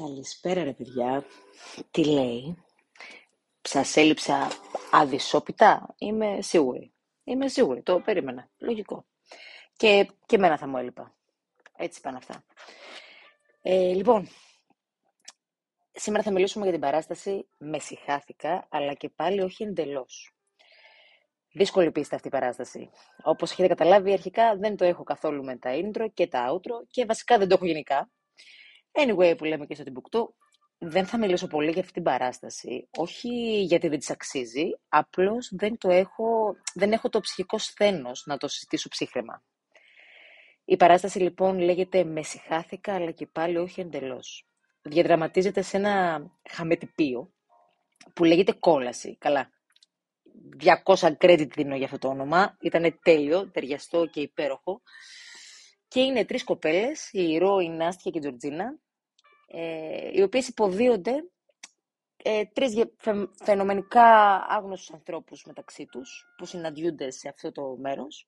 Καλησπέρα ρε παιδιά. Τι λέει; Σας έλειψα αδυσόπιτα; Είμαι σίγουρη. Είμαι σίγουρη. Το περίμενα. Λογικό. Και, και εμένα θα μου έλειπα. Έτσι πάνε αυτά. Ε, λοιπόν, σήμερα θα μιλήσουμε για την παράσταση «Με συχάθηκα», αλλά και πάλι όχι εντελώς. Δύσκολη πίστα αυτή η παράσταση. Όπως έχετε καταλάβει, αρχικά δεν το έχω καθόλου με τα intro και τα outro και βασικά δεν το έχω γενικά. Anyway, που λέμε και στο Timbuktu, δεν θα μιλήσω πολύ για αυτή την παράσταση. Όχι γιατί δεν της αξίζει, απλώς δεν, το έχω, δεν έχω το ψυχικό σθένος να το συζητήσω ψύχρεμα. Η παράσταση λοιπόν λέγεται «Με συχάθηκα, αλλά και πάλι όχι εντελώς». Διαδραματίζεται σε ένα χαμετυπίο που λέγεται «Κόλαση». Καλά, 200 credit δίνω για αυτό το όνομα. Ήταν τέλειο, ταιριαστό και υπέροχο. Και είναι τρεις κοπέλες, η Ρο, η Νάστια και η Τζορτζίνα, ε, οι οποίες υποδίονται ε, τρεις φαινομενικά άγνωστους ανθρώπους μεταξύ τους, που συναντιούνται σε αυτό το μέρος.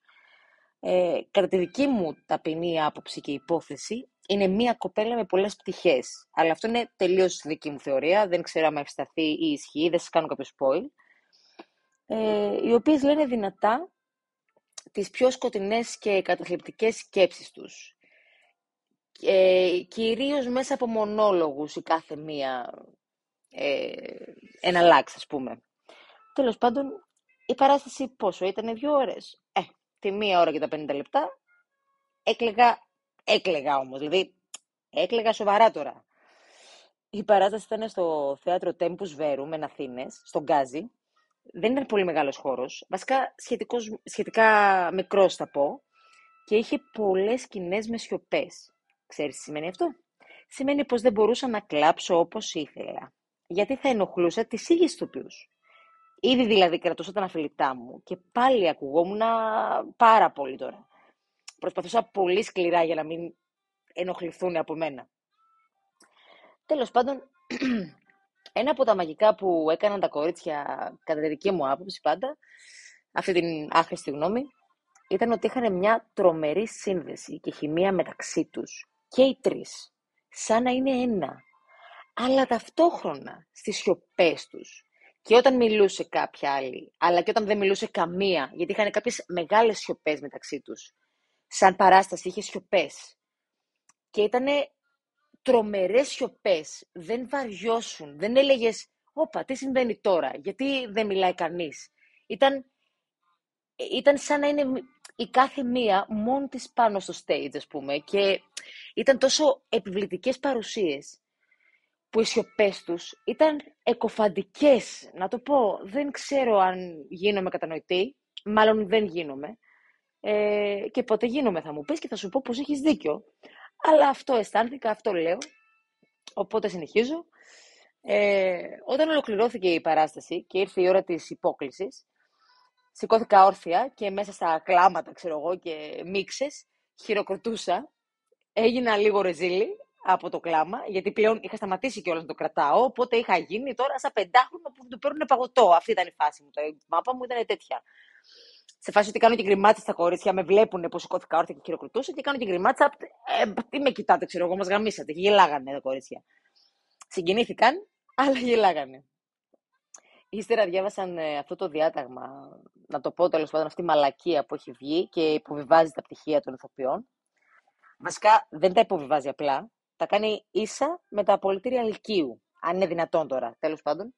Ε, κατά τη δική μου ταπεινή άποψη και υπόθεση, είναι μία κοπέλα με πολλές πτυχές. Αλλά αυτό είναι τελείως δική μου θεωρία, δεν ξέρω αν ευσταθεί ή ισχύει, δεν σας κάνω κάποιο spoil. Ε, οι οποίες λένε δυνατά τις πιο σκοτεινές και καταθλιπτικές σκέψεις τους. Ε, κυρίως μέσα από μονόλογους η κάθε μία ε, εναλλάξ, ας πούμε. Τέλος πάντων, η παράσταση πόσο ήταν, δύο ώρες; Ε, τη μία ώρα και τα 50 λεπτά έκλεγα, έκλεγα όμως, δηλαδή έκλεγα σοβαρά τώρα. Η παράσταση ήταν στο θέατρο Tempus Verum, εν Αθήνες, στον Γκάζι, δεν ήταν πολύ μεγάλος χώρος, βασικά σχετικώς, σχετικά μικρός θα πω, και είχε πολλές σκηνές με σιωπές. Ξέρεις τι σημαίνει αυτό; Σημαίνει πως δεν μπορούσα να κλάψω όπως ήθελα, γιατί θα ενοχλούσα τις ίδιες ηθοποιούς. Ήδη δηλαδή κρατούσα τα αναφιλητά μου και πάλι ακουγόμουν πάρα πολύ τώρα. Προσπαθούσα πολύ σκληρά για να μην ενοχληθούν από μένα. Τέλος πάντων, ένα από τα μαγικά που έκαναν τα κορίτσια, κατά τη δική μου άποψη πάντα, αυτή την άχρηστη γνώμη, ήταν ότι είχαν μια τρομερή σύνδεση και χημεία μεταξύ τους. Και οι τρεις. Σαν να είναι ένα. Αλλά ταυτόχρονα στις σιωπές τους. Και όταν μιλούσε κάποια άλλη, αλλά και όταν δεν μιλούσε καμία, γιατί είχαν κάποιες μεγάλες σιωπές μεταξύ τους. Σαν παράσταση είχε σιωπές. Και ήταν τρομερές σιωπές, δεν βαριώσουν, δεν έλεγες, όπα, τι συμβαίνει τώρα, γιατί δεν μιλάει κανείς. Ήταν, ήταν σαν να είναι η κάθε μία μόνη της πάνω στο stage, ας πούμε, και ήταν τόσο επιβλητικές παρουσίες, που οι σιωπές τους ήταν εκοφαντικές, να το πω. Δεν ξέρω αν γίνομαι κατανοητή, μάλλον δεν γίνομαι. Ε, και πότε γίνομαι θα μου πεις και θα σου πω πως έχεις δίκιο. Αλλά αυτό αισθάνθηκα, αυτό λέω. Οπότε συνεχίζω. Ε, όταν ολοκληρώθηκε η παράσταση και ήρθε η ώρα της υπόκλησης, σηκώθηκα όρθια και μέσα στα κλάματα, ξέρω εγώ, και μίξες, χειροκροτούσα. Έγινα λίγο ρεζίλη από το κλάμα, γιατί πλέον είχα σταματήσει κιόλας να το κρατάω, οπότε είχα γίνει τώρα σαν πεντάχρονο που του παίρνουν παγωτό. Αυτή ήταν η φάση μου. Η μάπα μου ήταν τέτοια σε φάση ότι κάνω και γκριμάτσα στα κορίτσια, με βλέπουν που σηκώθηκα όρθια και χειροκροτούσα και κάνω και γκριμάτσα. Ε, τι με κοιτάτε, ξέρω εγώ, μας γαμήσατε. Και γελάγανε τα κορίτσια. Συγκινήθηκαν, αλλά γελάγανε. Ύστερα διάβασαν ε, αυτό το διάταγμα, να το πω τέλος πάντων, αυτή η μαλακία που έχει βγει και υποβιβάζει τα πτυχία των ηθοποιών. Βασικά δεν τα υποβιβάζει απλά, τα κάνει ίσα με τα απολυτήρια Λυκείου. Αν είναι δυνατόν τώρα, τέλος πάντων.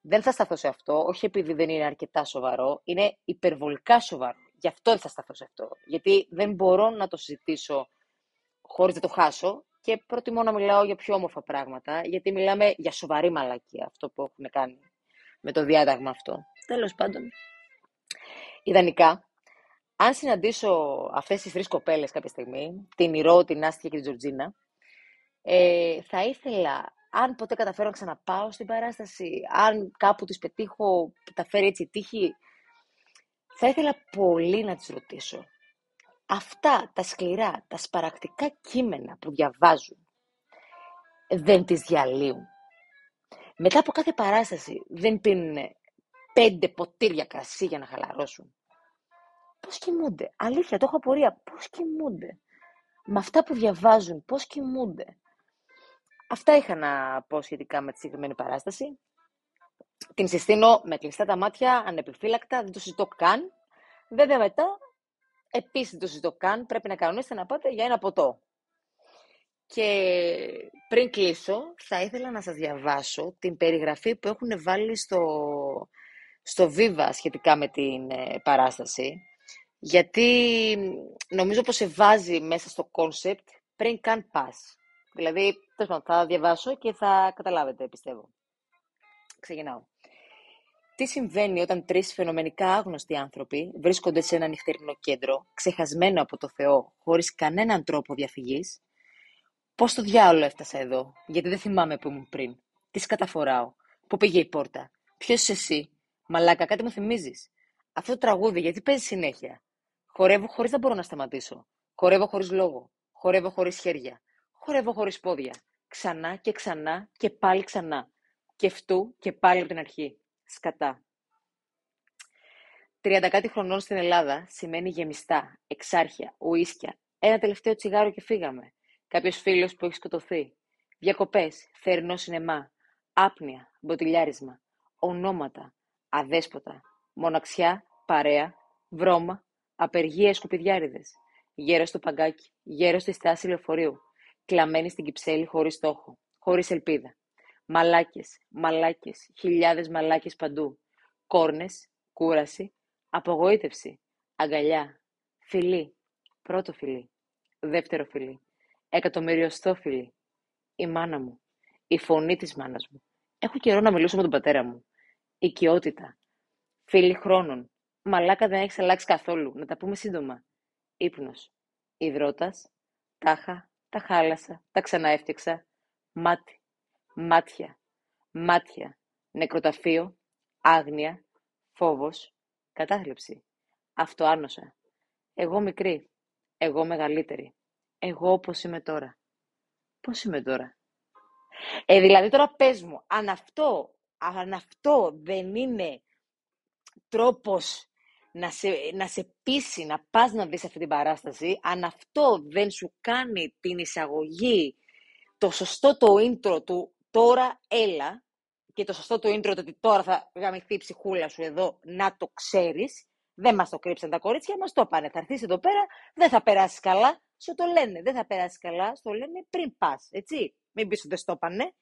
Δεν θα σταθώ σε αυτό, όχι επειδή δεν είναι αρκετά σοβαρό, είναι υπερβολικά σοβαρό. Γι' αυτό δεν θα σταθώ σε αυτό. Γιατί δεν μπορώ να το συζητήσω χωρίς να το χάσω και προτιμώ να μιλάω για πιο όμορφα πράγματα, γιατί μιλάμε για σοβαρή μαλακία αυτό που έχουν κάνει με το διάταγμα αυτό. Τέλος πάντων, ιδανικά, αν συναντήσω αυτές τις τρεις κοπέλες κάποια στιγμή, την Ηρώ, την Άστια και την Τζορτζίνα, ε, θα ήθελα αν ποτέ καταφέρω να ξαναπάω στην παράσταση, αν κάπου τις πετύχω, τα φέρει έτσι τύχη, θα ήθελα πολύ να τις ρωτήσω. Αυτά τα σκληρά, τα σπαρακτικά κείμενα που διαβάζουν, δεν τις διαλύουν. Μετά από κάθε παράσταση δεν πίνουν πέντε ποτήρια κρασί για να χαλαρώσουν. Πώς κοιμούνται. Αλήθεια, το έχω απορία. Πώς κοιμούνται. Με αυτά που διαβάζουν, πώς κοιμούνται. Αυτά είχα να πω σχετικά με τη συγκεκριμένη παράσταση. Την συστήνω με κλειστά τα μάτια, ανεπιφύλακτα, δεν το συζητώ καν. Βέβαια μετά, επίσης δεν το συζητώ καν, πρέπει να κανονίσετε να πάτε για ένα ποτό. Και πριν κλείσω, θα ήθελα να σας διαβάσω την περιγραφή που έχουν βάλει στο, στο Viva σχετικά με την ε, παράσταση. Γιατί νομίζω πως σε βάζει μέσα στο concept πριν καν πας. Δηλαδή, θα διαβάσω και θα καταλάβετε, πιστεύω. Ξεκινάω. Τι συμβαίνει όταν τρεις φαινομενικά άγνωστοι άνθρωποι βρίσκονται σε ένα νυχτερινό κέντρο, ξεχασμένο από το Θεό, χωρίς κανέναν τρόπο διαφυγής, Πώς το διάολο έφτασα εδώ, γιατί δεν θυμάμαι που ήμουν πριν; Τι κατα φοράω, Πού πήγε η πόρτα, Ποιος είσαι εσύ, Μαλάκα, κάτι μου θυμίζεις; Αυτό το τραγούδι, γιατί παίζει συνέχεια; Χορεύω χωρίς να μπορώ να σταματήσω. Χορεύω χωρίς λόγο. Χορεύω χωρίς χέρια. Χορεύω χωρίς πόδια. Ξανά και ξανά και πάλι ξανά. Και αυτού και πάλι από την αρχή. Σκατά. Τριάντα κάτι χρονών στην Ελλάδα σημαίνει γεμιστά, εξάρχεια, ουίσκια, ένα τελευταίο τσιγάρο και φύγαμε. Κάποιος φίλος που έχει σκοτωθεί. Διακοπές, θερινό σινεμά, άπνοια, μποτιλιάρισμα, ονόματα, αδέσποτα, μοναξιά, παρέα, βρώμα, απεργία σκουπιδιάριδες. Γέρος στο παγκάκι, γέρος στη στάση λεωφορείου, κλαμμένη στην κυψέλη χωρίς στόχο, χωρίς ελπίδα. Μαλάκες, μαλάκες, χιλιάδες μαλάκες παντού. Κόρνες, κούραση, απογοήτευση, αγκαλιά, φιλί, πρώτο φιλί, δεύτερο φιλί, Εκατομμυριοστόφιλη, η μάνα μου, η φωνή της μάνας μου. Έχω καιρό να μιλήσω με τον πατέρα μου. Οικειότητα. Φίλοι χρόνων. Μαλάκα δεν έχεις αλλάξει καθόλου. Να τα πούμε σύντομα. Ήπνος. Ιδρώτας. Τάχα. Τα χάλασα. Τα ξαναέφτιαξα. Μάτι. Μάτια. Μάτια. Νεκροταφείο. Άγνοια. Φόβος. Κατάθλιψη. Αυτοάνωσα. Εγώ μικρή. Εγώ μεγαλύτερη. Εγώ όπως είμαι τώρα. Πώς είμαι τώρα; Ε, δηλαδή τώρα πες μου, αν αυτό, αν αυτό δεν είναι τρόπος να σε, να σε πείσει να πας να δεις αυτή την παράσταση, αν αυτό δεν σου κάνει την εισαγωγή, το σωστό το intro του τώρα έλα, και το σωστό το intro ότι τώρα θα γαμηθεί η ψυχούλα σου εδώ, να το ξέρεις, δεν μας το κρύψαν τα κορίτσια, μας το πάνε. Θα έρθεις εδώ πέρα, δεν θα περάσεις καλά, σου το λένε. Δεν θα περάσεις καλά, σου το λένε πριν πας. Έτσι. Μην πεις ότι δεν στο πάνε.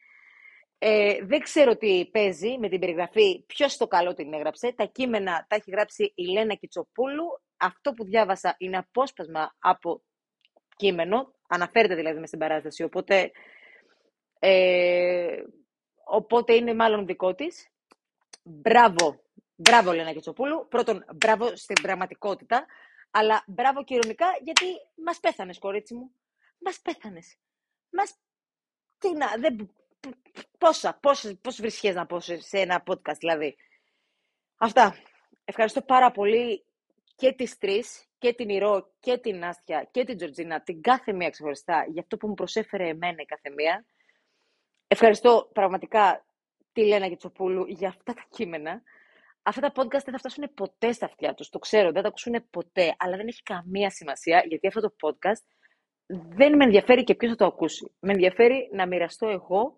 Ε, δεν ξέρω τι παίζει με την περιγραφή, ποιος το καλό την έγραψε. Τα κείμενα τα έχει γράψει η Λένα Κιτσοπούλου. Αυτό που διάβασα είναι απόσπασμα από κείμενο, αναφέρεται δηλαδή μες στην παράσταση, οπότε, ε, οπότε είναι μάλλον δικό της. Μπράβο, μπράβο Λένα Κιτσοπούλου. Πρώτον, μπράβο στην πραγματικότητα. Αλλά μπράβο και ηρωνικά, γιατί μας πέθανες, κορίτσι μου. Μας πέθανες. Μας. Τι να. Δεν... Πόσα, πόσες, πόσες βρισχές να πω σε ένα podcast, δηλαδή. Αυτά. Ευχαριστώ πάρα πολύ και τις τρεις, και την Ηρώ, και την Άστια, και την Τζορτζίνα, την κάθε μία ξεχωριστά, για αυτό που μου προσέφερε εμένα η κάθε μία. Ευχαριστώ πραγματικά τη Λένα Γετσοπούλου για αυτά τα κείμενα. Αυτά τα podcast δεν θα φτάσουν ποτέ στα αυτιά τους. Το ξέρω, δεν θα τα ακούσουν ποτέ. Αλλά δεν έχει καμία σημασία γιατί αυτό το podcast δεν με ενδιαφέρει και ποιος θα το ακούσει. Με ενδιαφέρει να μοιραστώ εγώ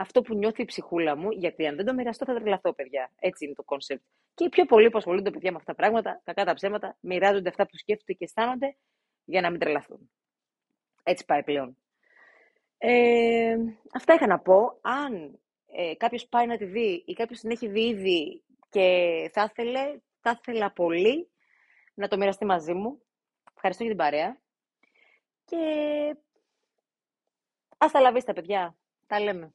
αυτό που νιώθει η ψυχούλα μου, γιατί αν δεν το μοιραστώ θα τρελαθώ, παιδιά. Έτσι είναι το concept. Και οι πιο πολλοί που ασχολούνται παιδιά με αυτά τα πράγματα, κακά τα ψέματα, μοιράζονται αυτά που σκέφτονται και αισθάνονται για να μην τρελαθούν. Έτσι πάει πλέον. Ε, αυτά είχα να πω. Αν ε, κάποιος πάει να τη δει ή κάποιος την έχει δει ήδη και θα ήθελε, θα ήθελα πολύ να το μοιραστεί μαζί μου. Ευχαριστώ για την παρέα. Και ας τα λαβείς τα παιδιά. Τα λέμε.